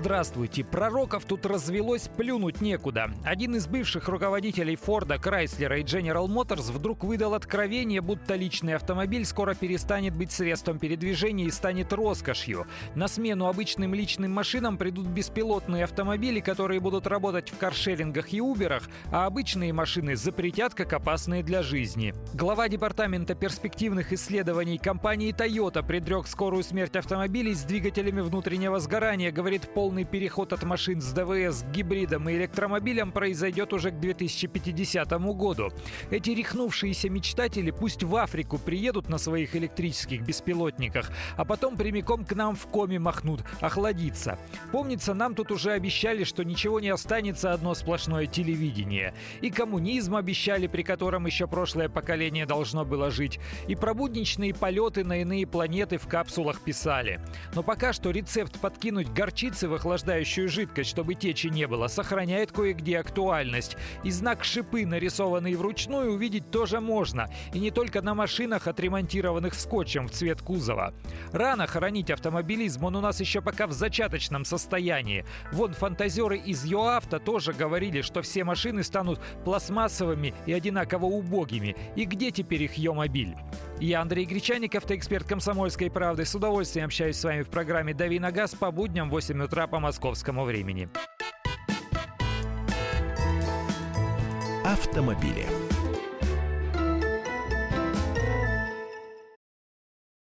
Здравствуйте. Пророков тут развелось плюнуть некуда. Один из бывших руководителей Форда, Крайслера и General Motors вдруг выдал откровение, будто личный автомобиль скоро перестанет быть средством передвижения и станет роскошью. На смену обычным личным машинам придут беспилотные автомобили, которые будут работать в каршерингах и уберах, а обычные машины запретят как опасные для жизни. Глава департамента перспективных исследований компании Toyota предрек скорую смерть автомобилей с двигателями внутреннего сгорания, говорит Пол полный переход от машин с ДВС к гибридам и электромобилям произойдет уже к 2050 году. Эти рехнувшиеся мечтатели пусть в Африку приедут на своих электрических беспилотниках, а потом прямиком к нам в коме махнут, охладиться. Помнится, нам тут уже обещали, что ничего не останется одно сплошное телевидение. И коммунизм обещали, при котором еще прошлое поколение должно было жить. И пробудничные полеты на иные планеты в капсулах писали. Но пока что рецепт подкинуть горчицы в охлаждающую жидкость, чтобы течи не было, сохраняет кое-где актуальность. И знак шипы, нарисованный вручную, увидеть тоже можно. И не только на машинах, отремонтированных скотчем в цвет кузова. Рано хоронить автомобилизм, он у нас еще пока в зачаточном состоянии. Вон фантазеры из ЮАВТО тоже говорили, что все машины станут пластмассовыми и одинаково убогими. И где теперь их Йомобиль? Я Андрей Гречаник, автоэксперт «Комсомольской правды». С удовольствием общаюсь с вами в программе «Дави на газ» по будням в 8 утра по московскому времени. Автомобили.